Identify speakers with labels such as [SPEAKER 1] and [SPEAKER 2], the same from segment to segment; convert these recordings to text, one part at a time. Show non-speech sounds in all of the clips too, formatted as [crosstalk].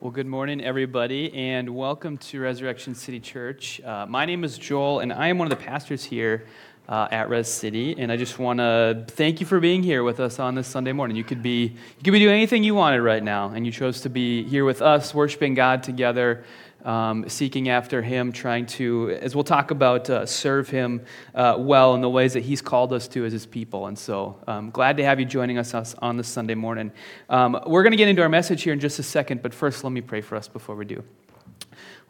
[SPEAKER 1] Well, good morning, everybody, and welcome to Resurrection City Church. Uh, my name is Joel, and I am one of the pastors here uh, at Res City. And I just want to thank you for being here with us on this Sunday morning. You could be you could be doing anything you wanted right now, and you chose to be here with us, worshiping God together um, seeking after Him, trying to, as we'll talk about, uh, serve Him uh, well in the ways that He's called us to as His people. And so, um, glad to have you joining us on this Sunday morning. Um, we're going to get into our message here in just a second, but first, let me pray for us before we do.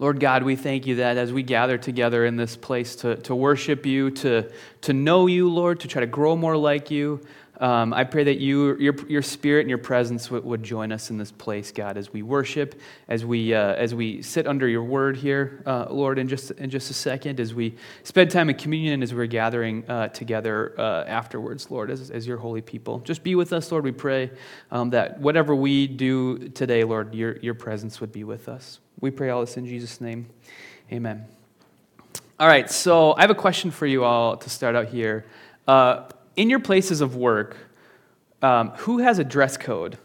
[SPEAKER 1] Lord God, we thank you that as we gather together in this place to, to worship you, to, to know you, Lord, to try to grow more like you, um, I pray that you, your, your spirit and your presence would, would, join us in this place, God, as we worship, as we, uh, as we sit under your word here, uh, Lord, in just, in just a second, as we spend time in communion, as we're gathering uh, together uh, afterwards, Lord, as, as your holy people. Just be with us, Lord, we pray um, that whatever we do today, Lord, your, your presence would be with us. We pray all this in Jesus' name. Amen. All right, so I have a question for you all to start out here. In your places of work, um, who has a dress code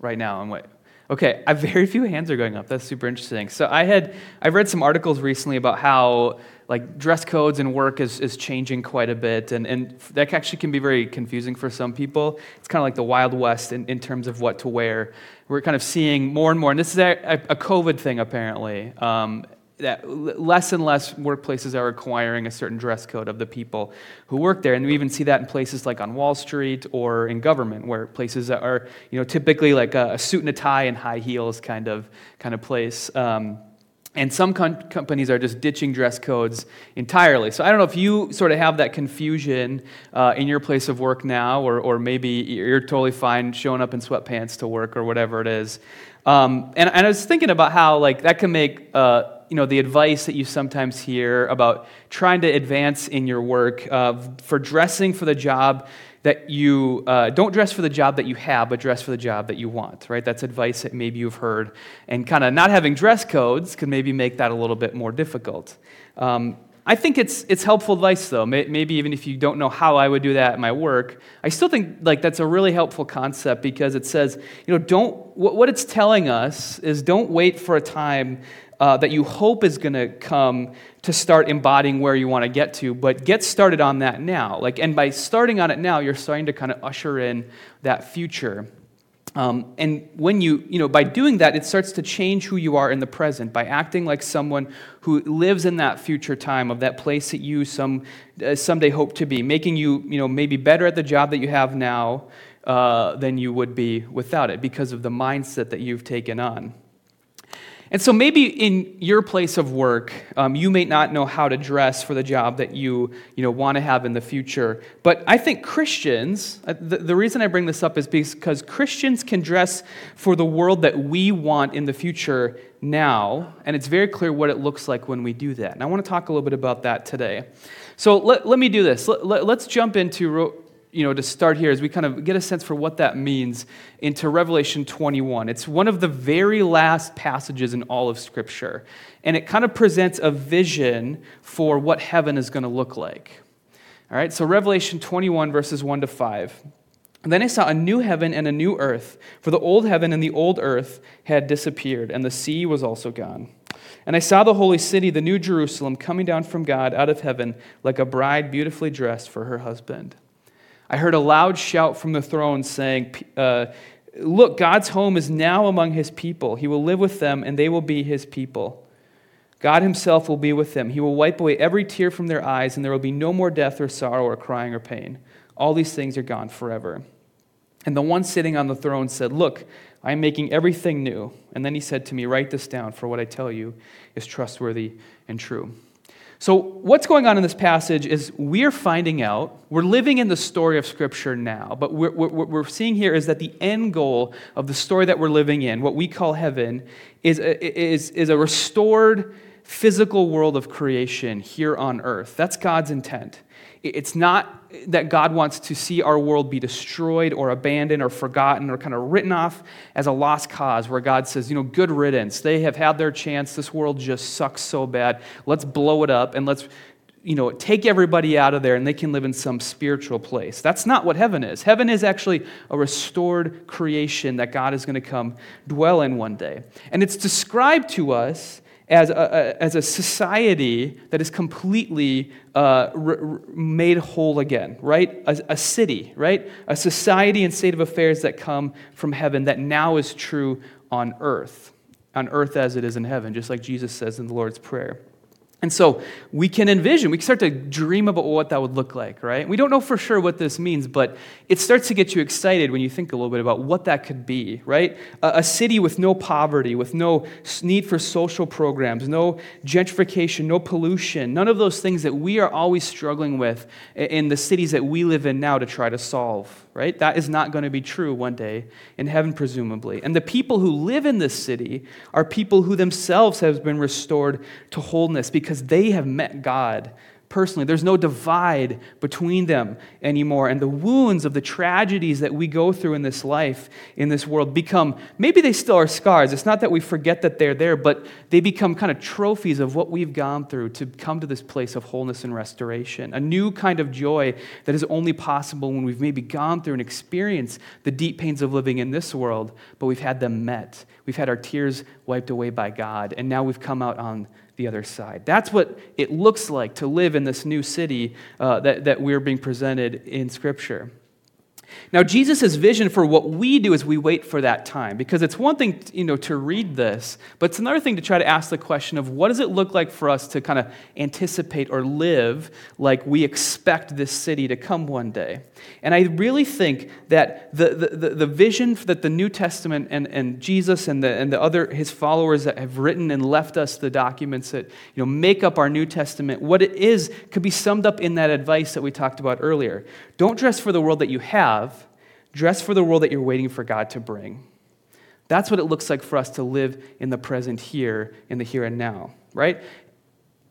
[SPEAKER 1] right now and what? Okay, very few hands are going up. That's super interesting. So I had I've read some articles recently about how like dress codes and work is, is changing quite a bit, and, and that actually can be very confusing for some people. It's kind of like the Wild West in, in terms of what to wear. We're kind of seeing more and more, and this is a, a COVID thing apparently. Um, that less and less workplaces are requiring a certain dress code of the people who work there and we even see that in places like on wall street or in government where places are you know typically like a, suit and a tie and high heels kind of kind of place um, and some com- companies are just ditching dress codes entirely. So I don't know if you sort of have that confusion uh, in your place of work now, or, or maybe you're totally fine showing up in sweatpants to work or whatever it is. Um, and, and, I was thinking about how like that can make uh, you know, the advice that you sometimes hear about trying to advance in your work, uh, for dressing for the job that you uh, don't dress for the job that you have, but dress for the job that you want, right? That's advice that maybe you've heard. And kind of not having dress codes can maybe make that a little bit more difficult. Um, I think it's, it's helpful advice, though. Maybe even if you don't know how I would do that at my work, I still think like that's a really helpful concept because it says, you know, don't, what it's telling us is don't wait for a time uh, that you hope is going to come to start embodying where you want to get to, but get started on that now. Like, and by starting on it now, you're starting to kind of usher in that future. Um, and when you, you know, by doing that, it starts to change who you are in the present by acting like someone who lives in that future time of that place that you some, uh, someday hope to be, making you, you know, maybe better at the job that you have now uh, than you would be without it because of the mindset that you've taken on. And so maybe in your place of work, um, you may not know how to dress for the job that you, you know, want to have in the future. But I think Christians, uh, the, the reason I bring this up is because Christians can dress for the world that we want in the future now. And it's very clear what it looks like when we do that. And I want to talk a little bit about that today. So let, let me do this. Let, let, let's jump into you know, to start here as we kind of get a sense for what that means into Revelation 21. It's one of the very last passages in all of Scripture, and it kind of presents a vision for what heaven is going to look like. All right, so Revelation 21, verses 1 to 5. Then I saw a new heaven and a new earth, for the old heaven and the old earth had disappeared, and the sea was also gone. And I saw the holy city, the new Jerusalem, coming down from God out of heaven like a bride beautifully dressed for her husband. I heard a loud shout from the throne saying, uh, Look, God's home is now among his people. He will live with them, and they will be his people. God himself will be with them. He will wipe away every tear from their eyes, and there will be no more death or sorrow or crying or pain. All these things are gone forever. And the one sitting on the throne said, Look, I am making everything new. And then he said to me, Write this down, for what I tell you is trustworthy and true. So, what's going on in this passage is we're finding out, we're living in the story of Scripture now, but what we're seeing here is that the end goal of the story that we're living in, what we call heaven, is a, is, is a restored physical world of creation here on earth. That's God's intent. It's not that God wants to see our world be destroyed or abandoned or forgotten or kind of written off as a lost cause, where God says, you know, good riddance. They have had their chance. This world just sucks so bad. Let's blow it up and let's you know, take everybody out of there and they can live in some spiritual place. That's not what heaven is. Heaven is actually a restored creation that God is going to come dwell in one day. And it's described to us as a, as a society that is completely uh, made whole again, right? A, a city, right? A society and state of affairs that come from heaven that now is true on earth, on earth as it is in heaven, just like Jesus says in the Lord's Prayer. And so we can envision, we can start to dream about what that would look like, right? We don't know for sure what this means, but it starts to get you excited when you think a little bit about what that could be, right? A, a city with no poverty, with no need for social programs, no gentrification, no pollution, none of those things that we are always struggling with in the cities that we live in now to try to solve right? That is not going to be true one day in heaven, presumably. And the people who live in this city are people who themselves have been restored to wholeness because they have met God personally. There's no divide between them anymore. And the wounds of the tragedies that we go through in this life, in this world, become maybe they still are scars. It's not that we forget that they're there, but they become kind of trophies of what we've gone through to come to this place of wholeness and restoration. A new kind of joy that is only possible when we've maybe gone through and experienced the deep pains of living in this world, but we've had them met. We've had our tears wiped away by God, and now we've come out on the other side. That's what it looks like to live in this new city uh, that, that we're being presented in Scripture. Now, Jesus' vision for what we do is we wait for that time, because it's one thing, you know, to read this, but it's another thing to try to ask the question of what does it look like for us to kind of anticipate or live like we expect this city to come one day. And I really think that the, the, the vision that the New Testament and, and Jesus and the, and the other, his followers that have written and left us the documents that, you know, make up our New Testament, what it is could be summed up in that advice that we talked about earlier. Don't dress for the world that you have, dress for the world that you're waiting for God to bring. That's what it looks like for us to live in the present here, in the here and now, right?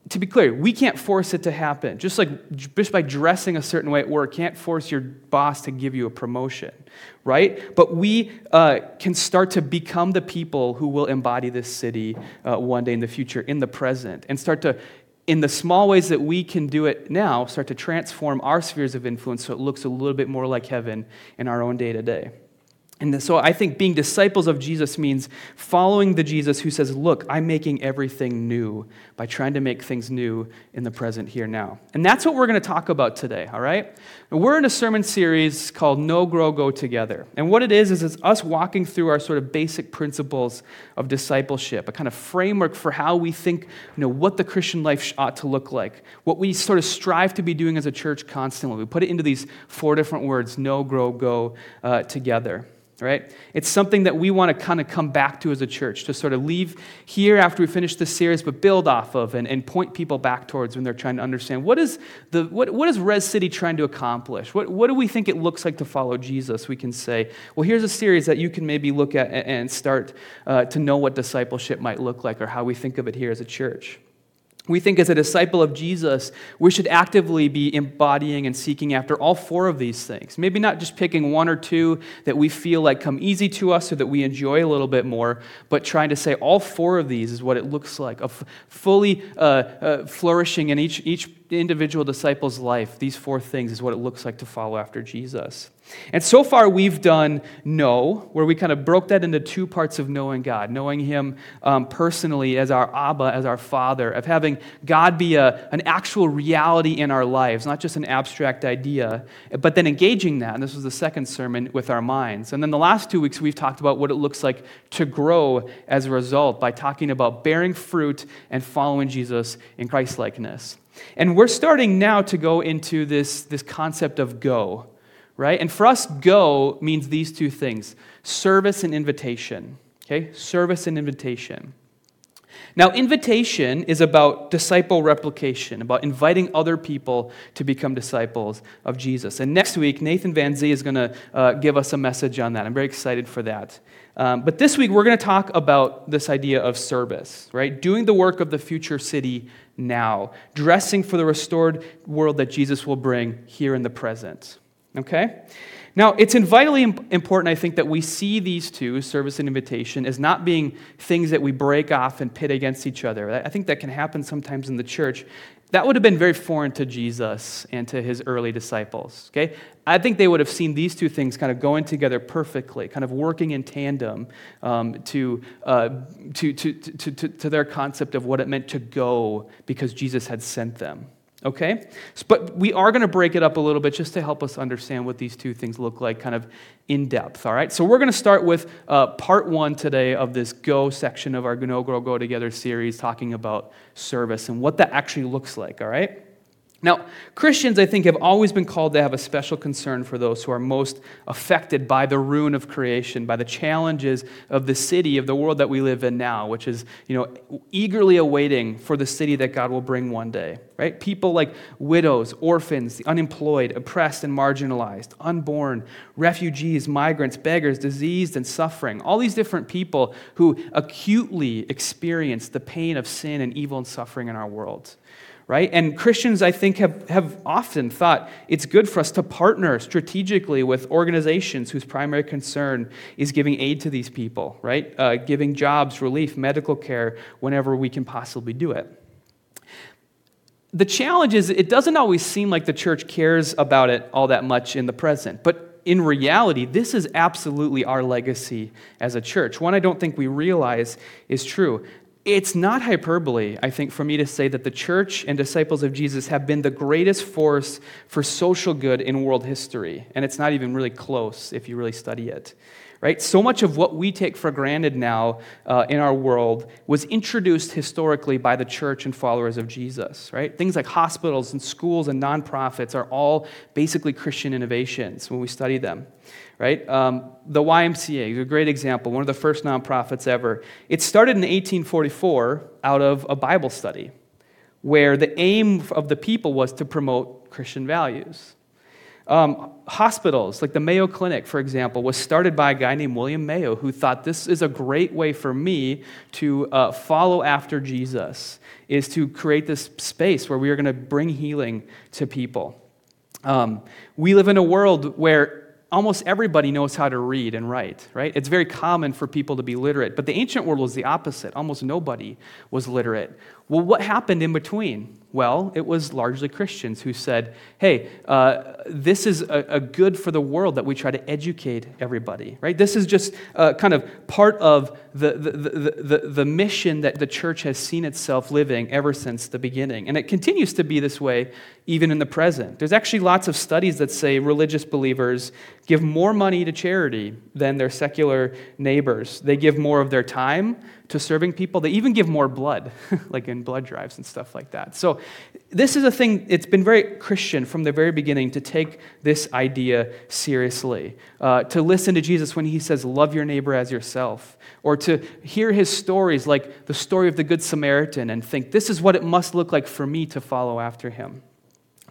[SPEAKER 1] To be clear, we can't force it to happen. Just like just by dressing a certain way at work, can't force your boss to give you a promotion, right? But we uh, can start to become the people who will embody this city uh, one day in the future, in the present, and start to in the small ways that we can do it now, start to transform our spheres of influence so it looks a little bit more like heaven in our own day to day. And so I think being disciples of Jesus means following the Jesus who says, Look, I'm making everything new by trying to make things new in the present here now. And that's what we're going to talk about today, all right? we're in a sermon series called Know Grow Go Together. And what it is, is it's us walking through our sort of basic principles of discipleship, a kind of framework for how we think, you know, what the Christian life ought to look like, what we sort of strive to be doing as a church constantly. We put it into these four different words know, grow, go uh, together right? It's something that we want to kind of come back to as a church, to sort of leave here after we finish this series, but build off of and, and point people back towards when they're trying to understand what is, the, what, what is Res City trying to accomplish? What, what do we think it looks like to follow Jesus? We can say, well, here's a series that you can maybe look at and start uh, to know what discipleship might look like or how we think of it here as a church. We think as a disciple of Jesus, we should actively be embodying and seeking after all four of these things. Maybe not just picking one or two that we feel like come easy to us or that we enjoy a little bit more, but trying to say all four of these is what it looks like of fully uh, uh, flourishing in each, each individual disciple's life. These four things is what it looks like to follow after Jesus. And so far, we've done know, where we kind of broke that into two parts of knowing God knowing Him um, personally as our Abba, as our Father, of having God be a, an actual reality in our lives, not just an abstract idea, but then engaging that. And this was the second sermon with our minds. And then the last two weeks, we've talked about what it looks like to grow as a result by talking about bearing fruit and following Jesus in Christ likeness. And we're starting now to go into this, this concept of go right? And for us, go means these two things service and invitation. Okay? Service and invitation. Now, invitation is about disciple replication, about inviting other people to become disciples of Jesus. And next week, Nathan Van Zee is going to uh, give us a message on that. I'm very excited for that. Um, but this week, we're going to talk about this idea of service, right? Doing the work of the future city now, dressing for the restored world that Jesus will bring here in the present. Okay? Now, it's vitally important, I think, that we see these two, service and invitation, as not being things that we break off and pit against each other. I think that can happen sometimes in the church. that would have been very foreign to Jesus and to his early disciples. Okay? I think they would have seen these two things kind of going together perfectly, kind of working in tandem um, to, uh, to, to, to, to, to their concept of what it meant to go because Jesus had sent them okay? But we are going to break it up a little bit just to help us understand what these two things look like kind of in depth, all right? So we're going to start with uh, part one today of this Go section of our Go, Grow, Go Together series, talking about service and what that actually looks like, all right? Now, Christians, I think, have always been called to have a special concern for those who are most affected by the ruin of creation, by the challenges of the city, of the world that we live in now, which is, you know, eagerly awaiting for the city that God will bring one day, right? People like widows, orphans, the unemployed, oppressed and marginalized, unborn, refugees, migrants, beggars, diseased and suffering, all these different people who acutely experience the pain of sin and evil and suffering in our world right? And Christians, I think, have, have often thought it's good for us to partner strategically with organizations whose primary concern is giving aid to these people, right? Uh, giving jobs, relief, medical care whenever we can possibly do it. The challenge is, it doesn't always seem like the church cares about it all that much in the present. But in reality, this is absolutely our legacy as a church. One I don't think we realize is true. It's not hyperbole, I think, for me to say that the church and disciples of Jesus have been the greatest force for social good in world history. And it's not even really close if you really study it. Right? So much of what we take for granted now uh, in our world was introduced historically by the church and followers of Jesus. Right? Things like hospitals and schools and nonprofits are all basically Christian innovations when we study them right? Um, the YMCA is a great example, one of the first nonprofits ever. It started in 1844 out of a Bible study where the aim of the people was to promote Christian values. Um, hospitals, like the Mayo Clinic, for example, was started by a guy named William Mayo who thought this is a great way for me to uh, follow after Jesus, is to create this space where we are going to bring healing to people. Um, we live in a world where almost everybody knows how to read and write, right? It's very common for people to be literate. But the ancient world was the opposite. Almost nobody was literate. Well, what happened in between? Well, it was largely Christians who said, hey, uh, this is a, a, good for the world that we try to educate everybody, right? This is just uh, kind of part of the, the, the, the, the mission that the church has seen itself living ever since the beginning. And it continues to be this way even in the present. There's actually lots of studies that say religious believers give more money to charity than their secular neighbors. They give more of their time to serving people. They even give more blood, [laughs] like in blood drives and stuff like that. So, this is a thing, it's been very Christian from the very beginning to take this idea seriously, uh, to listen to Jesus when he says, Love your neighbor as yourself, or to hear his stories like the story of the Good Samaritan and think, This is what it must look like for me to follow after him.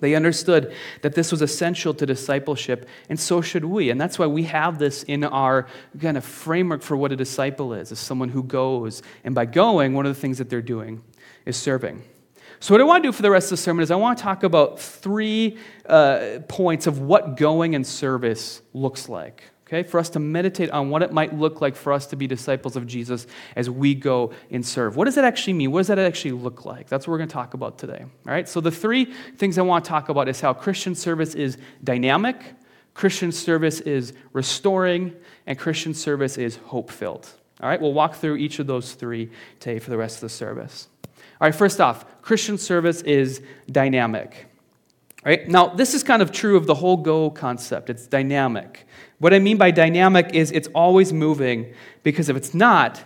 [SPEAKER 1] They understood that this was essential to discipleship, and so should we. And that's why we have this in our kind of framework for what a disciple is, is someone who goes. And by going, one of the things that they're doing is serving. So, what I want to do for the rest of the sermon is I want to talk about three uh, points of what going and service looks like okay, for us to meditate on what it might look like for us to be disciples of Jesus as we go and serve. What does that actually mean? What does that actually look like? That's what we're going to talk about today. All right, so the three things I want to talk about is how Christian service is dynamic, Christian service is restoring, and Christian service is hope filled. All right, we'll walk through each of those three today for the rest of the service. All right, first off, Christian service is dynamic. Right? Now, this is kind of true of the whole go concept. It's dynamic. What I mean by dynamic is it's always moving because if it's not,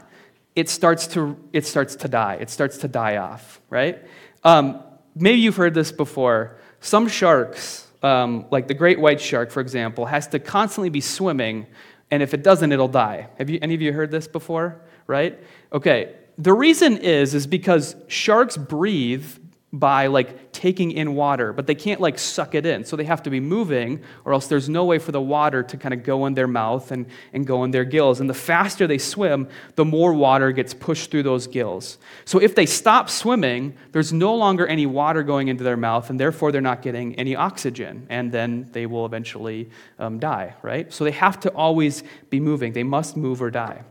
[SPEAKER 1] it starts to, it starts to die. It starts to die off, right? Um, maybe you've heard this before. Some sharks, um, like the great white shark, for example, has to constantly be swimming, and if it doesn't, it'll die. Have you, any of you heard this before? Right? Okay. The reason is, is because sharks breathe by like taking in water, but they can't like suck it in. So they have to be moving, or else there's no way for the water to kind of go in their mouth and, and go in their gills. And the faster they swim, the more water gets pushed through those gills. So if they stop swimming, there's no longer any water going into their mouth, and therefore they're not getting any oxygen. And then they will eventually um, die, right? So they have to always be moving. They must move or die.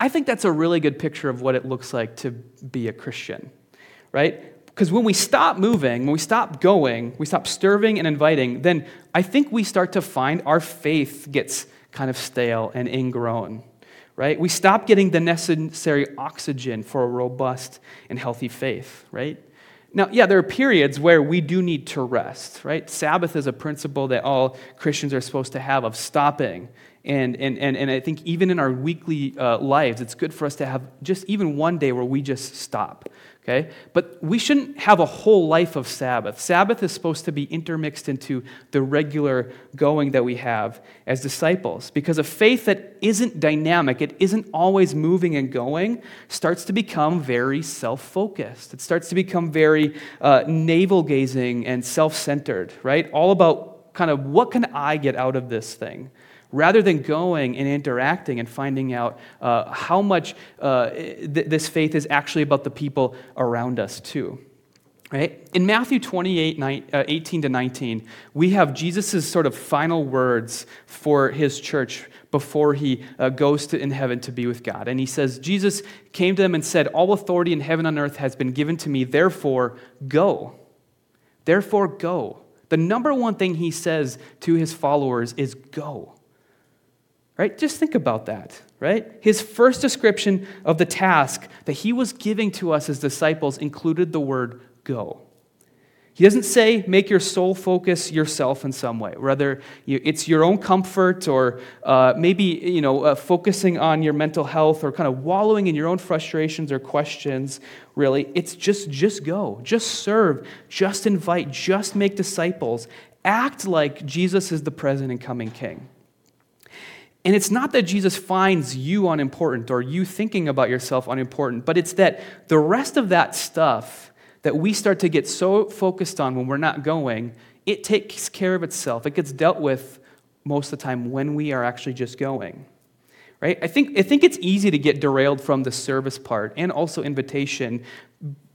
[SPEAKER 1] I think that's a really good picture of what it looks like to be a Christian, right? Because when we stop moving, when we stop going, we stop serving and inviting, then I think we start to find our faith gets kind of stale and ingrown, right? We stop getting the necessary oxygen for a robust and healthy faith, right? Now, yeah, there are periods where we do need to rest, right? Sabbath is a principle that all Christians are supposed to have of stopping. And, and, and, and I think even in our weekly uh, lives, it's good for us to have just even one day where we just stop okay? But we shouldn't have a whole life of Sabbath. Sabbath is supposed to be intermixed into the regular going that we have as disciples because a faith that isn't dynamic, it isn't always moving and going, starts to become very self focused. It starts to become very uh, navel gazing and self centered, right? All about kind of what can I get out of this thing? Rather than going and interacting and finding out uh, how much uh, th- this faith is actually about the people around us, too. Right? In Matthew 28, 9, uh, 18 to 19, we have Jesus' sort of final words for his church before he uh, goes to, in heaven to be with God. And he says, Jesus came to them and said, All authority in heaven and earth has been given to me, therefore go. Therefore go. The number one thing he says to his followers is go. Right? Just think about that, right? His first description of the task that he was giving to us as disciples included the word go. He doesn't say make your soul focus yourself in some way, whether it's your own comfort or uh, maybe you know uh, focusing on your mental health or kind of wallowing in your own frustrations or questions. Really, it's just just go, just serve, just invite, just make disciples. Act like Jesus is the present and coming King. And it's not that Jesus finds you unimportant or you thinking about yourself unimportant, but it's that the rest of that stuff that we start to get so focused on when we're not going, it takes care of itself. It gets dealt with most of the time when we are actually just going. Right? I think, I think it's easy to get derailed from the service part and also invitation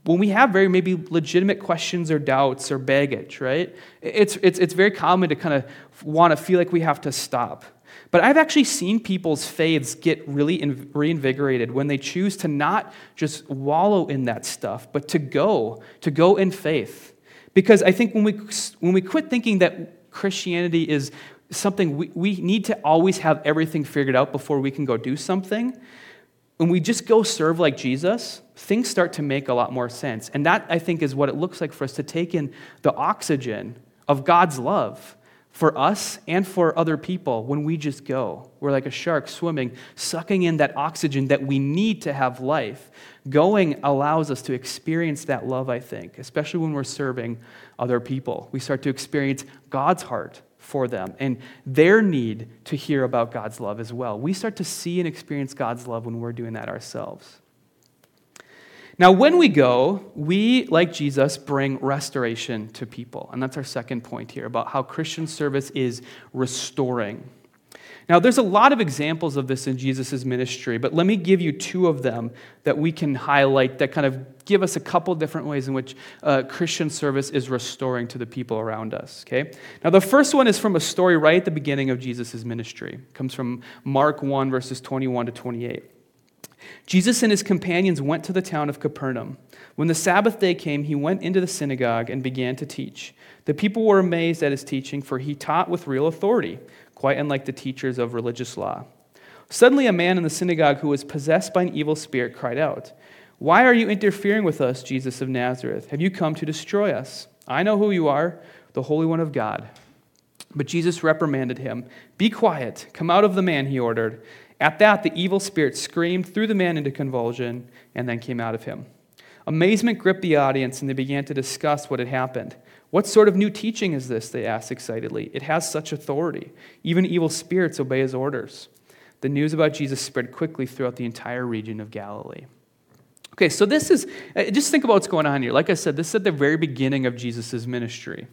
[SPEAKER 1] when we have very maybe legitimate questions or doubts or baggage, right? It's, it's, it's very common to kind of want to feel like we have to stop. But I've actually seen people's faiths get really reinvigorated when they choose to not just wallow in that stuff, but to go, to go in faith. Because I think when we, when we quit thinking that Christianity is something we, we need to always have everything figured out before we can go do something, when we just go serve like Jesus, things start to make a lot more sense. And that, I think, is what it looks like for us to take in the oxygen of God's love for us and for other people when we just go. We're like a shark swimming, sucking in that oxygen that we need to have life. Going allows us to experience that love, I think, especially when we're serving other people. We start to experience God's heart for them and their need to hear about God's love as well. We start to see and experience God's love when we're doing that ourselves. Now, when we go, we, like Jesus, bring restoration to people. And that's our second point here about how Christian service is restoring. Now, there's a lot of examples of this in Jesus' ministry, but let me give you two of them that we can highlight that kind of give us a couple different ways in which uh, Christian service is restoring to the people around us. Okay? Now, the first one is from a story right at the beginning of Jesus' ministry. It comes from Mark 1, verses 21 to 28. Jesus and his companions went to the town of Capernaum. When the Sabbath day came, he went into the synagogue and began to teach. The people were amazed at his teaching, for he taught with real authority, quite unlike the teachers of religious law. Suddenly, a man in the synagogue who was possessed by an evil spirit cried out, Why are you interfering with us, Jesus of Nazareth? Have you come to destroy us? I know who you are, the Holy One of God. But Jesus reprimanded him. Be quiet. Come out of the man, he ordered. At that, the evil spirit screamed, threw the man into convulsion, and then came out of him. Amazement gripped the audience, and they began to discuss what had happened. What sort of new teaching is this? They asked excitedly. It has such authority. Even evil spirits obey his orders. The news about Jesus spread quickly throughout the entire region of Galilee. Okay, so this is, uh, just think about what's going on here. Like I said, this is at the very beginning of Jesus' ministry.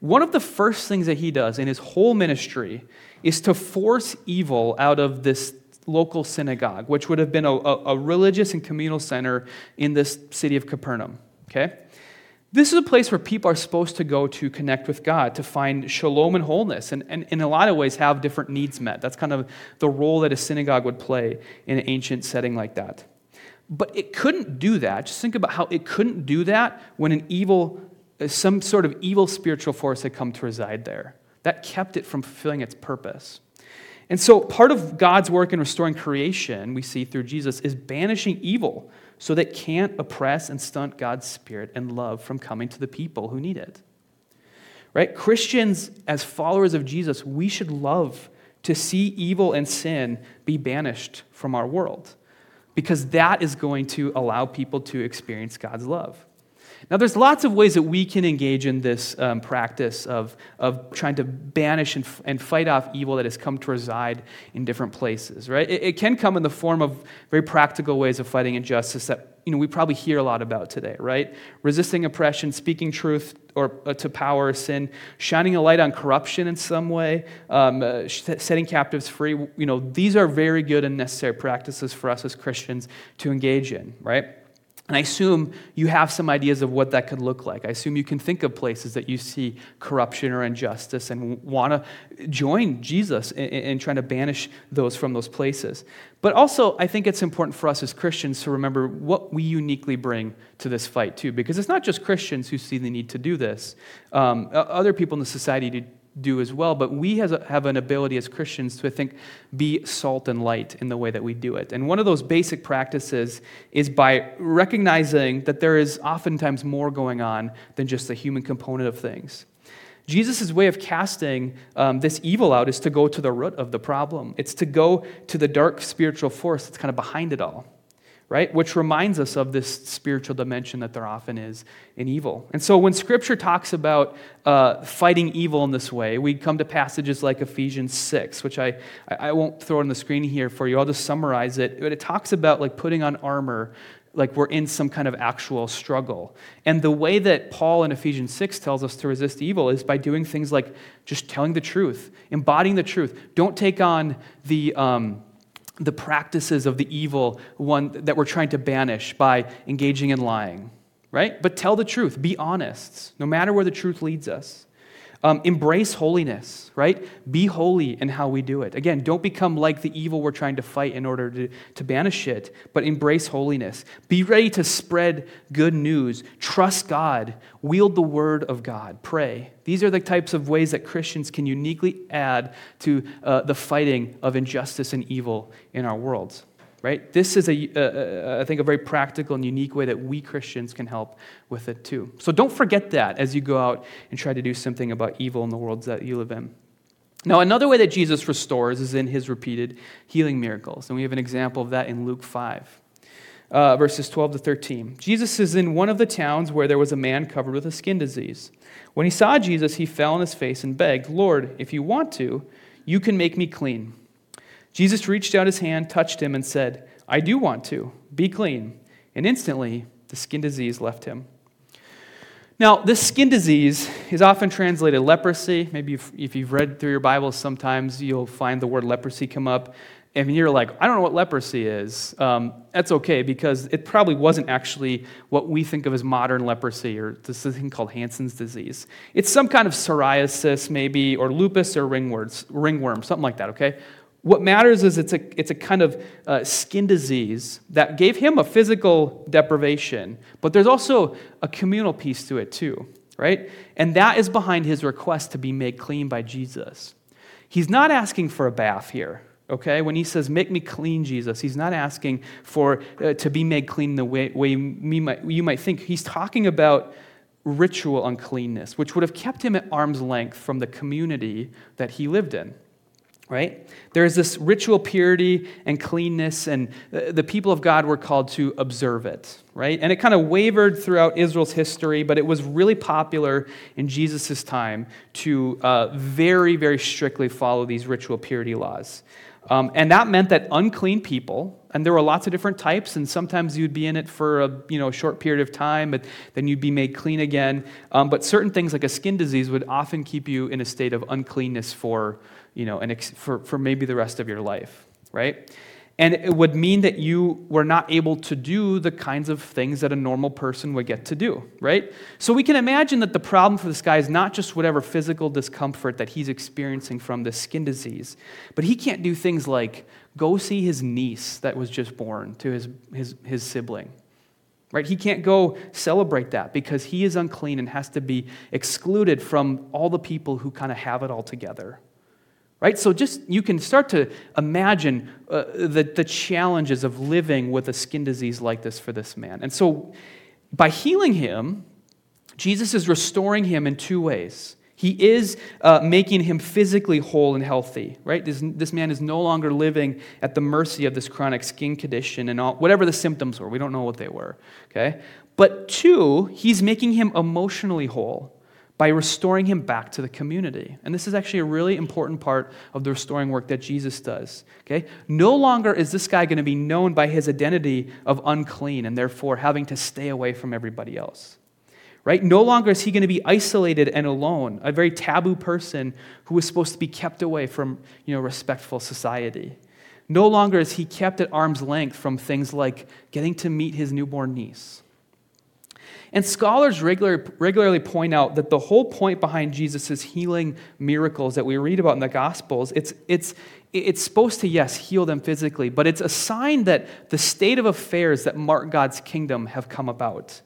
[SPEAKER 1] One of the first things that he does in his whole ministry is to force evil out of this local synagogue, which would have been a, a, religious and communal center in this city of Capernaum. Okay? This is a place where people are supposed to go to connect with God, to find shalom and wholeness, and, and in a lot of ways have different needs met. That's kind of the role that a synagogue would play in an ancient setting like that. But it couldn't do that. Just think about how it couldn't do that when an evil, uh, some sort of evil spiritual force had come to reside there. That kept it from fulfilling its purpose. And so, part of God's work in restoring creation, we see through Jesus, is banishing evil so that can't oppress and stunt God's spirit and love from coming to the people who need it. Right? Christians, as followers of Jesus, we should love to see evil and sin be banished from our world because that is going to allow people to experience God's love. Now, there's lots of ways that we can engage in this um, practice of, of trying to banish and, and fight off evil that has come to reside in different places, right? It, it can come in the form of very practical ways of fighting injustice that you know, we probably hear a lot about today, right? Resisting oppression, speaking truth or uh, to power or sin, shining a light on corruption in some way, um, uh, setting captives free. You know, these are very good and necessary practices for us as Christians to engage in, right? And I assume you have some ideas of what that could look like. I assume you can think of places that you see corruption or injustice and want to join Jesus in, in, trying to banish those from those places. But also, I think it's important for us as Christians to remember what we uniquely bring to this fight, too, because it's not just Christians who see the need to do this. Um, other people in the society do as well, but we have an ability as Christians to, I think, be salt and light in the way that we do it. And one of those basic practices is by recognizing that there is oftentimes more going on than just the human component of things. Jesus' way of casting um, this evil out is to go to the root of the problem. It's to go to the dark spiritual force that's kind of behind it all right? Which reminds us of this spiritual dimension that there often is in evil. And so when Scripture talks about uh, fighting evil in this way, we come to passages like Ephesians 6, which I, I won't throw on the screen here for you. I'll just summarize it. But it talks about like putting on armor like we're in some kind of actual struggle. And the way that Paul in Ephesians 6 tells us to resist evil is by doing things like just telling the truth, embodying the truth. Don't take on the. Um, the practices of the evil one that we're trying to banish by engaging in lying, right? But tell the truth, be honest, no matter where the truth leads us. Um, embrace holiness, right? Be holy in how we do it. Again, don't become like the evil we're trying to fight in order to, to banish it, but embrace holiness. Be ready to spread good news. Trust God. Wield the word of God. Pray. These are the types of ways that Christians can uniquely add to uh, the fighting of injustice and evil in our worlds right? This is, a, uh, think, a very practical and unique way that we Christians can help with it too. So don't forget that as you go out and try to do something about evil in the worlds that you live in. Now, another way that Jesus restores is in his repeated healing miracles. And we have an example of that in Luke 5. Uh, verses 12 to 13. Jesus is in one of the towns where there was a man covered with a skin disease. When he saw Jesus, he fell on his face and begged, Lord, if you want to, you can make me clean. Jesus reached out his hand, touched him, and said, I do want to. Be clean. And instantly, the skin disease left him. Now, this skin disease is often translated leprosy. Maybe if, you've read through your Bible, sometimes you'll find the word leprosy come up. And you're like, I don't know what leprosy is. Um, that's okay because it probably wasn't actually what we think of as modern leprosy or this thing called Hansen's disease. It's some kind of psoriasis, maybe, or lupus or ringworms, ringworm, something like that, okay? What matters is it's a, it's a kind of uh, skin disease that gave him a physical deprivation, but there's also a communal piece to it too, right? And that is behind his request to be made clean by Jesus. He's not asking for a bath here, okay? When he says, Make me clean, Jesus, he's not asking for uh, to be made clean the way, way might, you might think. He's talking about ritual uncleanness, which would have kept him at arm's length from the community that he lived in right? There's this ritual purity and cleanness, and the people of God were called to observe it, right? And it kind of wavered throughout Israel's history, but it was really popular in Jesus' time to uh, very, very strictly follow these ritual purity laws. Um, and that meant that unclean people, and there were lots of different types, and sometimes you'd be in it for a you know, short period of time, but then you'd be made clean again. Um, but certain things like a skin disease would often keep you in a state of uncleanness for, you know, an ex- for, for maybe the rest of your life, right? And it would mean that you were not able to do the kinds of things that a normal person would get to do, right? So we can imagine that the problem for this guy is not just whatever physical discomfort that he's experiencing from this skin disease, but he can't do things like go see his niece that was just born to his, his, his sibling. Right? He can't go celebrate that because he is unclean and has to be excluded from all the people who kind of have it all together. Right? So just you can start to imagine uh, the, the challenges of living with a skin disease like this for this man. And so by healing him, Jesus is restoring him in two ways. He is uh, making him physically whole and healthy, right? This, this man is no longer living at the mercy of this chronic skin condition and all, whatever the symptoms were. We don't know what they were, okay? But two, he's making him emotionally whole by restoring him back to the community. And this is actually a really important part of the restoring work that Jesus does. Okay? No longer is this guy going to be known by his identity of unclean and therefore having to stay away from everybody else right? No longer is he going to be isolated and alone, a very taboo person who is supposed to be kept away from, you know, respectful society. No longer is he kept at arm's length from things like getting to meet his newborn niece. And scholars regular, regularly point out that the whole point behind Jesus' healing miracles that we read about in the Gospels, it's, it's, it's supposed to, yes, heal them physically, but it's a sign that the state of affairs that mark God's kingdom have come about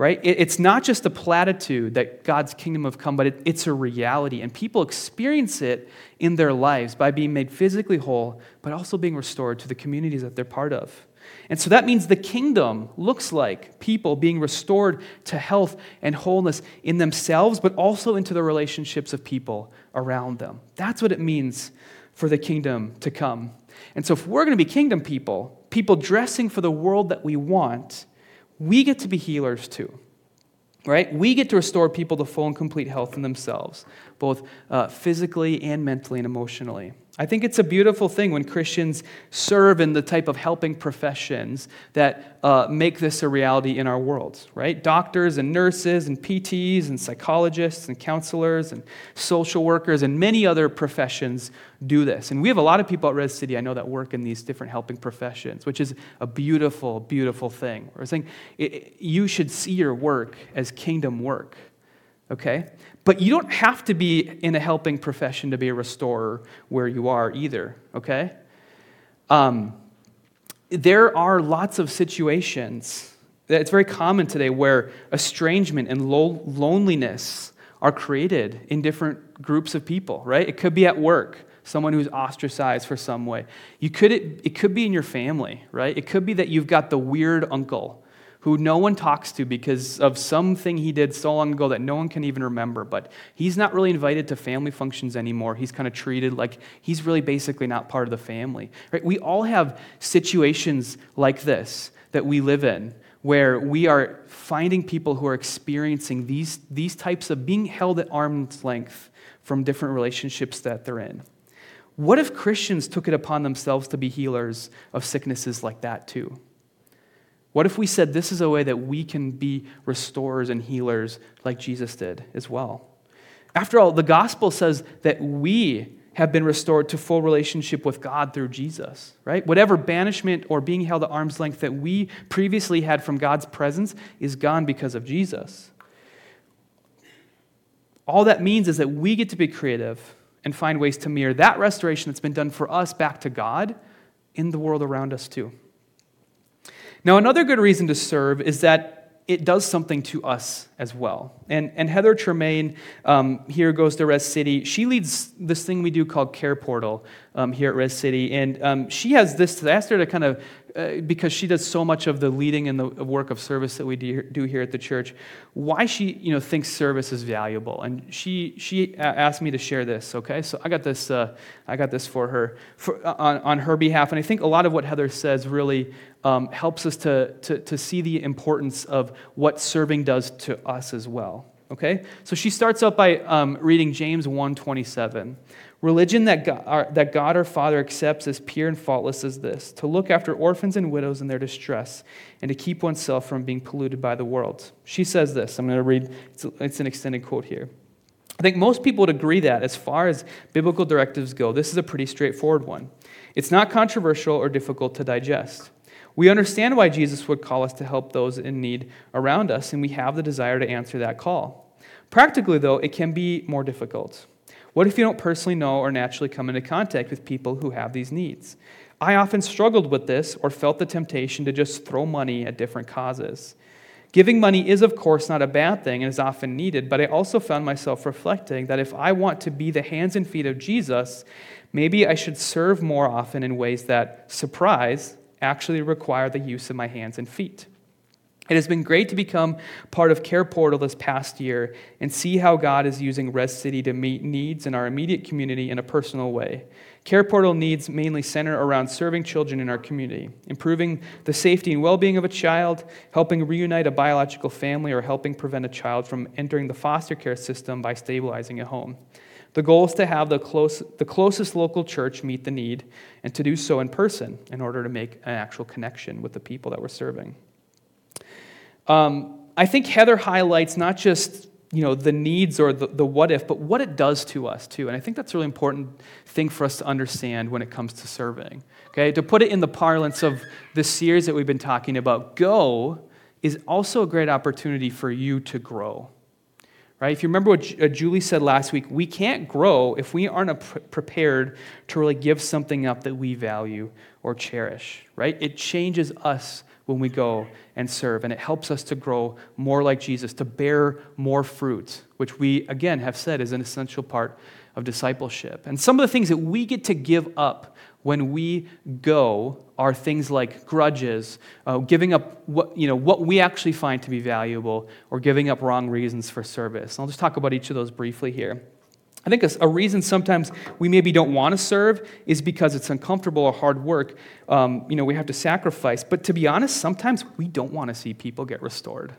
[SPEAKER 1] right? It's not just a platitude that God's kingdom have come, but it's a reality. And people experience it in their lives by being made physically whole, but also being restored to the communities that they're part of. And so that means the kingdom looks like people being restored to health and wholeness in themselves, but also into the relationships of people around them. That's what it means for the kingdom to come. And so if we're going to be kingdom people, people dressing for the world that we want, we get to be healers too. Right? We get to restore people to full and complete health in themselves, both uh, physically and mentally and emotionally. I think it's a beautiful thing when Christians serve in the type of helping professions that uh, make this a reality in our world, right? Doctors and nurses and PTs and psychologists and counselors and social workers and many other professions do this. And we have a lot of people at Res City I know that work in these different helping professions, which is a beautiful, beautiful thing. We're saying it, you should see your work as kingdom work, okay? But you don't have to be in a helping profession to be a restorer where you are either, okay? Um, there are lots of situations that it's very common today where estrangement and lo- loneliness are created in different groups of people, right? It could be at work, someone who's ostracized for some way. You could, it, it could be in your family, right? It could be that you've got the weird uncle who no one talks to because of something he did so long ago that no one can even remember. But he's not really invited to family functions anymore. He's kind of treated like he's really basically not part of the family. Right? We all have situations like this that we live in where we are finding people who are experiencing these, these types of being held at arm's length from different relationships that they're in. What if Christians took it upon themselves to be healers of sicknesses like that too? What if we said this is a way that we can be restorers and healers like Jesus did as well? After all, the gospel says that we have been restored to full relationship with God through Jesus, right? Whatever banishment or being held at arm's length that we previously had from God's presence is gone because of Jesus. All that means is that we get to be creative and find ways to mirror that restoration that's been done for us back to God in the world around us, too. Now, another good reason to serve is that it does something to us as well. And, and Heather Tremaine um, here goes to Res City. She leads this thing we do called Care Portal um, here at Res City. And um, she has this, I asked her to kind of uh, because she does so much of the leading and the work of service that we do here at the church, why she you know thinks service is valuable, and she she asked me to share this. Okay, so I got this uh, I got this for her for, uh, on on her behalf, and I think a lot of what Heather says really um, helps us to, to to see the importance of what serving does to us as well. Okay, so she starts out by um, reading James 1:27. Religion that God, our, that God our Father accepts as pure and faultless as this to look after orphans and widows in their distress and to keep oneself from being polluted by the world. She says this. I'm going to read, it's, it's an extended quote here. I think most people would agree that, as far as biblical directives go, this is a pretty straightforward one. It's not controversial or difficult to digest. We understand why Jesus would call us to help those in need around us, and we have the desire to answer that call. Practically, though, it can be more difficult. What if you don't personally know or naturally come into contact with people who have these needs? I often struggled with this or felt the temptation to just throw money at different causes. Giving money is, of course, not a bad thing and is often needed, but I also found myself reflecting that if I want to be the hands and feet of Jesus, maybe I should serve more often in ways that surprise actually require the use of my hands and feet. It has been great to become part of Care Portal this past year and see how God is using Res City to meet needs in our immediate community in a personal way. Care Portal needs mainly center around serving children in our community, improving the safety and well being of a child, helping reunite a biological family, or helping prevent a child from entering the foster care system by stabilizing a home. The goal is to have the, close, the closest local church meet the need and to do so in person in order to make an actual connection with the people that we're serving. Um, I think Heather highlights not just you know, the needs or the, the what if, but what it does to us too. And I think that's a really important thing for us to understand when it comes to serving. Okay, to put it in the parlance of the series that we've been talking about, go is also a great opportunity for you to grow. Right? If you remember what uh, Julie said last week, we can't grow if we aren't prepared to really give something up that we value or cherish. Right? It changes us when we go and serve. And it helps us to grow more like Jesus, to bear more fruit, which we, again, have said is an essential part of discipleship. And some of the things that we get to give up when we go are things like grudges, uh, giving up what, you know, what we actually find to be valuable, or giving up wrong reasons for service. I'll just talk about each of those briefly here. I think a, reason sometimes we maybe don't want to serve is because it's uncomfortable or hard work. Um, you know, we have to sacrifice. But to be honest, sometimes we don't want to see people get restored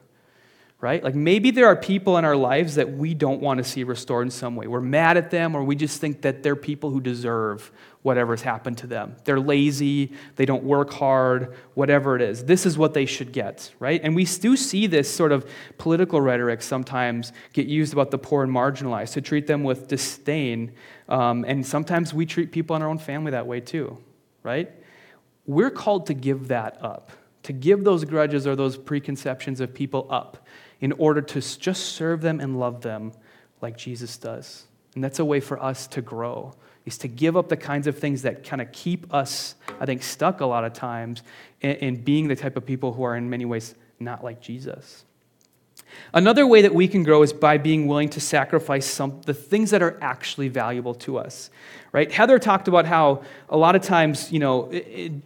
[SPEAKER 1] right? Like maybe there are people in our lives that we don't want to see restored in some way. We're mad at them, or we just think that they're people who deserve whatever's happened to them. They're lazy, they don't work hard, whatever it is. This is what they should get, right? And we do see this sort of political rhetoric sometimes get used about the poor and marginalized to treat them with disdain. Um, and sometimes we treat people in our own family that way too, right? We're called to give that up, to give those grudges or those preconceptions of people up in order to just serve them and love them like Jesus does. And that's a way for us to grow, is to give up the kinds of things that kind of keep us, I think, stuck a lot of times in, in being the type of people who are in many ways not like Jesus. Another way that we can grow is by being willing to sacrifice some the things that are actually valuable to us. Right? Heather talked about how a lot of times, you know,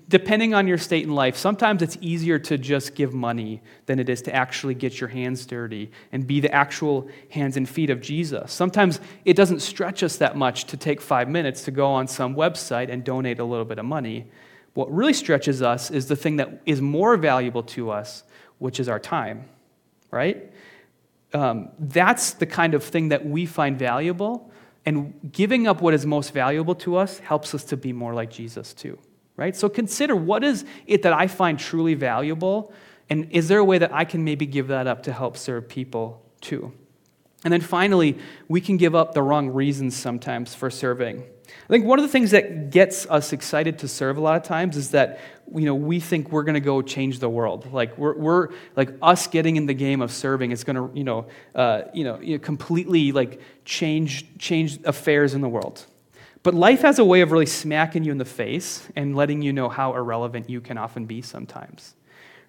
[SPEAKER 1] depending on your state in life, sometimes it's easier to just give money than it is to actually get your hands dirty and be the actual hands and feet of Jesus. Sometimes it doesn't stretch us that much to take 5 minutes to go on some website and donate a little bit of money. What really stretches us is the thing that is more valuable to us, which is our time. Right? um, that's the kind of thing that we find valuable. And giving up what is most valuable to us helps us to be more like Jesus too, right? So consider what is it that I find truly valuable, and is there a way that I can maybe give that up to help serve people too? And then finally, we can give up the wrong reasons sometimes for serving. I think one of the things that gets us excited to serve a lot of times is that you know we think we're going to go change the world. Like we're, we're like us getting in the game of serving is going to you know uh, you know completely like change change affairs in the world. But life has a way of really smacking you in the face and letting you know how irrelevant you can often be sometimes.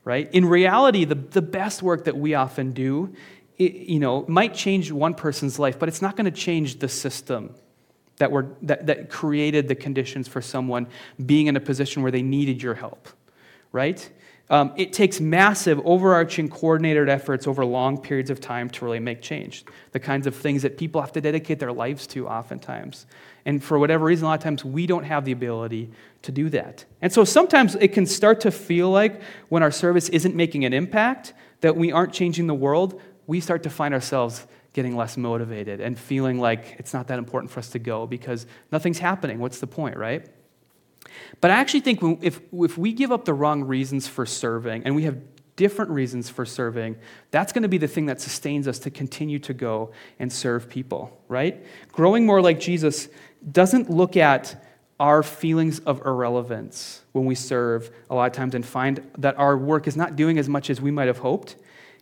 [SPEAKER 1] Right? In reality, the, the best work that we often do it, you know, might change one person's life, but it's not going to change the system that, were, that, that created the conditions for someone being in a position where they needed your help, right? Um, it takes massive, overarching, coordinated efforts over long periods of time to really make change. The kinds of things that people have to dedicate their lives to, oftentimes. And for whatever reason, a lot of times we don't have the ability to do that. And so sometimes it can start to feel like when our service isn't making an impact, that we aren't changing the world, we start to find ourselves getting less motivated and feeling like it's not that important for us to go because nothing's happening. What's the point, right? But I actually think if, if we give up the wrong reasons for serving and we have different reasons for serving, that's going to be the thing that sustains us to continue to go and serve people, right? Growing more like Jesus doesn't look at our feelings of irrelevance when we serve a lot of times and find that our work is not doing as much as we might have hoped,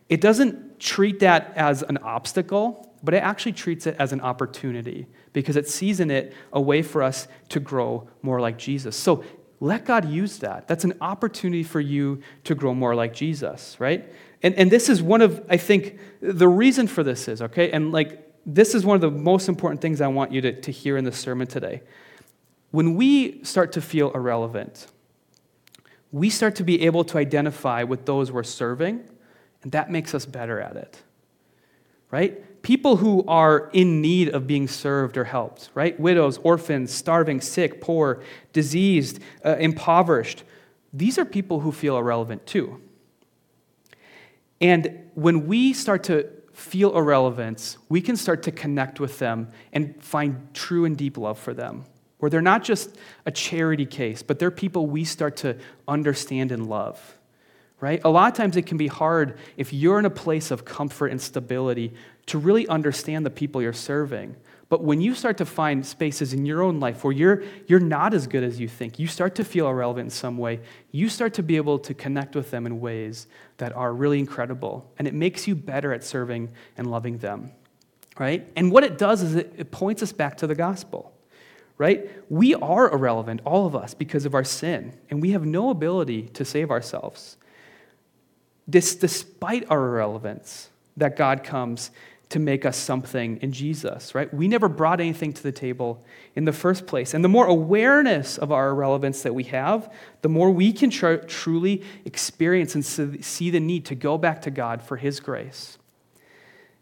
[SPEAKER 1] it doesn't treat that as an obstacle, but it actually treats it as an opportunity because it sees in it a way for us to grow more like Jesus. So let God use that. That's an opportunity for you to grow more like Jesus, right? And, and this is one of, I think, the reason for this is, okay? And like, this is one of the most important things I want you to, to hear in the sermon today. When we start to feel irrelevant, we start to be able to identify with those we're serving, and that makes us better at it, right? People who are in need of being served or helped, right? Widows, orphans, starving, sick, poor, diseased, uh, impoverished. These are people who feel irrelevant too. And when we start to feel irrelevance, we can start to connect with them and find true and deep love for them. Where they're not just a charity case, but they're people we start to understand and love. Right? A lot of times it can be hard if you're in a place of comfort and stability to really understand the people you're serving. But when you start to find spaces in your own life where you're, you're not as good as you think, you start to feel irrelevant in some way, you start to be able to connect with them in ways that are really incredible. And it makes you better at serving and loving them, right? And what it does is it, it points us back to the gospel, right? We are irrelevant, all of us, because of our sin, and we have no ability to save ourselves. This, despite our irrelevance, that God comes to make us something in Jesus, right? We never brought anything to the table in the first place. And the more awareness of our irrelevance that we have, the more we can tr- truly experience and see the need to go back to God for His grace.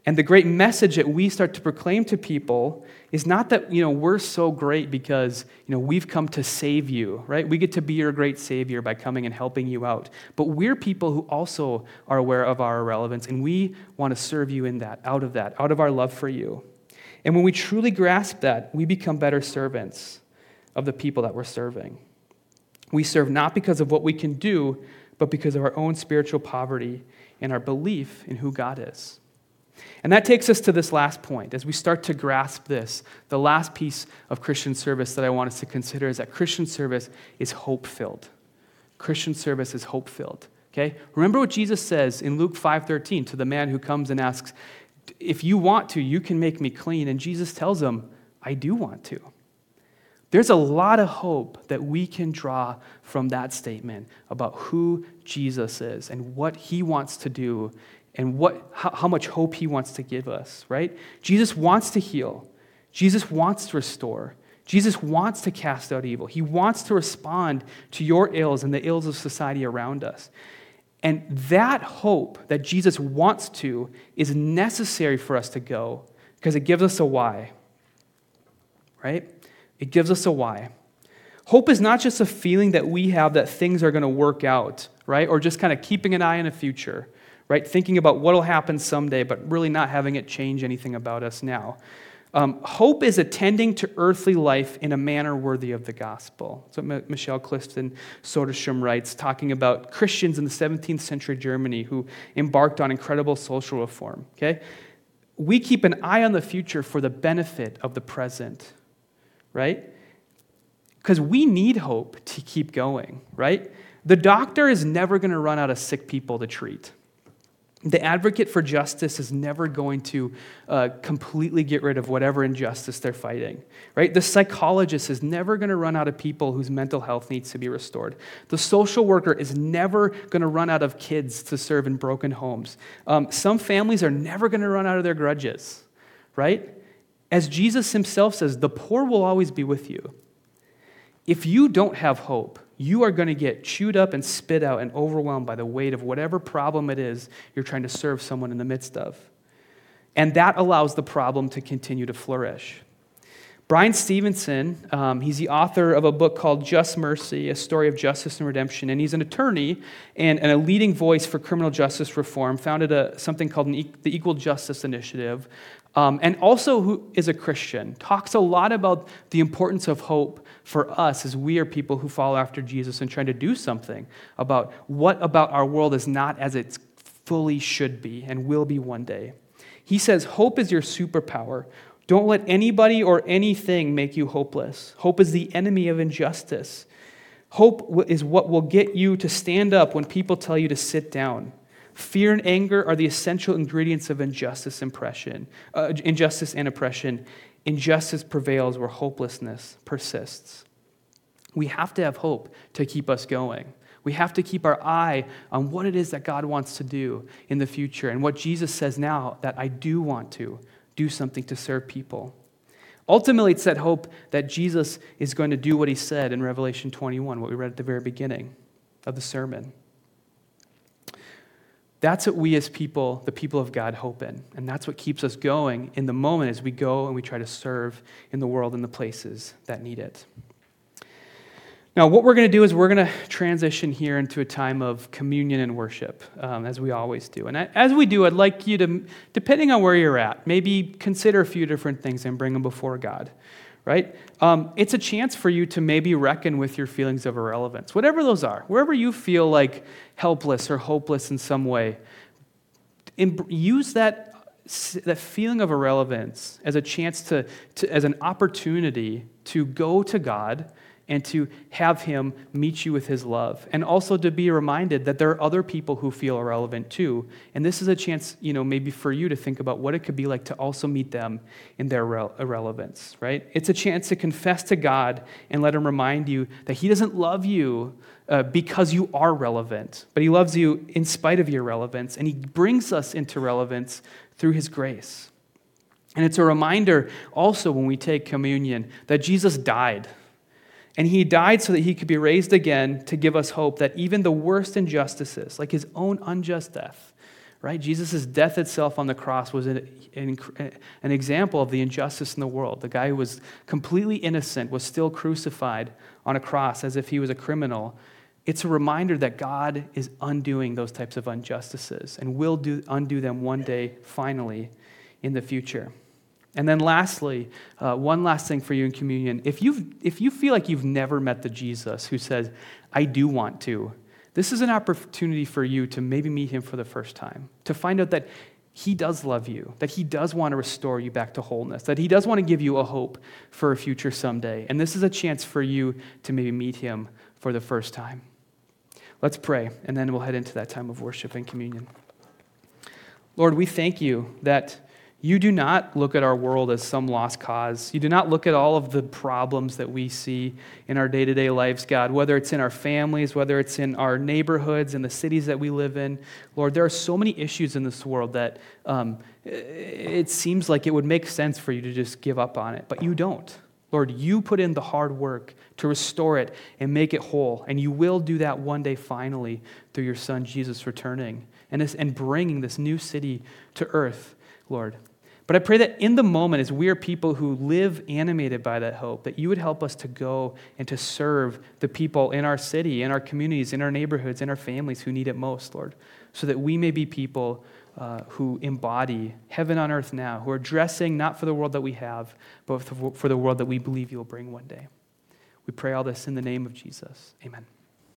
[SPEAKER 1] And the great message that we start to proclaim to people is not that, you know, we're so great because, you know, we've come to save you, right? We get to be your great savior by coming and helping you out. But we're people who also are aware of our irrelevance, and we want to serve you in that, out of that, out of our love for you. And when we truly grasp that, we become better servants of the people that we're serving. We serve not because of what we can do, but because of our own spiritual poverty and our belief in who God is. And that takes us to this last point. As we start to grasp this, the last piece of Christian service that I want us to consider is that Christian service is hope filled. Christian service is hope filled. Okay? Remember what Jesus says in Luke 5:13 to the man who comes and asks, "If you want to, you can make me clean." And Jesus tells him, "I do want to." There's a lot of hope that we can draw from that statement about who Jesus is and what he wants to do and what, how, how much hope he wants to give us, right? Jesus wants to heal, Jesus wants to restore. Jesus wants to cast out evil. He wants to respond to your ills and the ills of society around us. And that hope that Jesus wants to is necessary for us to go because it gives us a why. Right? It gives us a why. Hope is not just a feeling that we have that things are going to work out, right? Or just kind of keeping an eye on the future right? Thinking about what will happen someday, but really not having it change anything about us now. Um, hope is attending to earthly life in a manner worthy of the gospel. What M- Michelle Clifton Soderstrom writes, talking about Christians in the 17th century Germany who embarked on incredible social reform. Okay? We keep an eye on the future for the benefit of the present, right? Because we need hope to keep going, right? The doctor is never going to run out of sick people to treat. The advocate for justice is never going to uh, completely get rid of whatever injustice they're fighting, right? The psychologist is never going to run out of people whose mental health needs to be restored. The social worker is never going to run out of kids to serve in broken homes. Um, some families are never going to run out of their grudges, right? As Jesus himself says, the poor will always be with you. If you don't have hope, you are going to get chewed up and spit out and overwhelmed by the weight of whatever problem it is you're trying to serve someone in the midst of. And that allows the problem to continue to flourish. Bryan Stevenson, um, he's the author of a book called Just Mercy, a story of justice and redemption. And he's an attorney and, and a leading voice for criminal justice reform, founded a, something called e- the Equal Justice Initiative, um, and also who is a Christian, talks a lot about the importance of hope for us as we are people who follow after Jesus and trying to do something about what about our world is not as it fully should be and will be one day. He says, Hope is your superpower. Don't let anybody or anything make you hopeless. Hope is the enemy of injustice. Hope is what will get you to stand up when people tell you to sit down. Fear and anger are the essential ingredients of injustice, impression, uh, injustice and oppression. Injustice prevails where hopelessness persists. We have to have hope to keep us going. We have to keep our eye on what it is that God wants to do in the future and what Jesus says now that I do want to do something to serve people. Ultimately, it's that hope that Jesus is going to do what he said in Revelation 21, what we read at the very beginning of the sermon. That's what we as people, the people of God, hope in. And that's what keeps us going in the moment as we go and we try to serve in the world and the places that need it. Now, what we're going to do is we're going to transition here into a time of communion and worship, um, as we always do. And as we do, I'd like you to, depending on where you're at, maybe consider a few different things and bring them before God, right? Um, it's a chance for you to maybe reckon with your feelings of irrelevance, whatever those are, wherever you feel like helpless or hopeless in some way. use that that feeling of irrelevance as a chance to, to, as an opportunity to go to God and to have him meet you with his love. And also to be reminded that there are other people who feel irrelevant too. And this is a chance you know maybe for you to think about what it could be like to also meet them in their irrelevance right? It's a chance to confess to god and let him remind you that he doesn't love you uh, because you are relevant but he loves you in spite of your relevance and he brings us into relevance through his grace. And it's a reminder also when we take communion that jesus died and he died so that he could be raised again to give us hope that even the worst injustices, like his own unjust death, right? Jesus' death itself on the cross was an, an, an, example of the injustice in the world. The guy who was completely innocent was still crucified on a cross as if he was a criminal. It's a reminder that God is undoing those types of injustices and will do, undo them one day, finally, in the future. And then, lastly, uh, one last thing for you in communion. If, you if you feel like you've never met the Jesus who says, I do want to, this is an opportunity for you to maybe meet him for the first time, to find out that he does love you, that he does want to restore you back to wholeness, that he does want to give you a hope for a future someday. And this is a chance for you to maybe meet him for the first time. Let's pray, and then we'll head into that time of worship and communion. Lord, we thank you that. You do not look at our world as some lost cause. You do not look at all of the problems that we see in our day to day lives, God, whether it's in our families, whether it's in our neighborhoods, in the cities that we live in. Lord, there are so many issues in this world that um, it seems like it would make sense for you to just give up on it, but you don't. Lord, you put in the hard work to restore it and make it whole, and you will do that one day finally through your Son Jesus returning and, this, and bringing this new city to earth, Lord. But I pray that in the moment, as we are people who live animated by that hope, that you would help us to go and to serve the people in our city, in our communities, in our neighborhoods, in our families who need it most, Lord, so that we may be people uh, who embody heaven on earth now, who are dressing not for the world that we have, but for the world that we believe you will bring one day. We pray all this in the name of Jesus. Amen.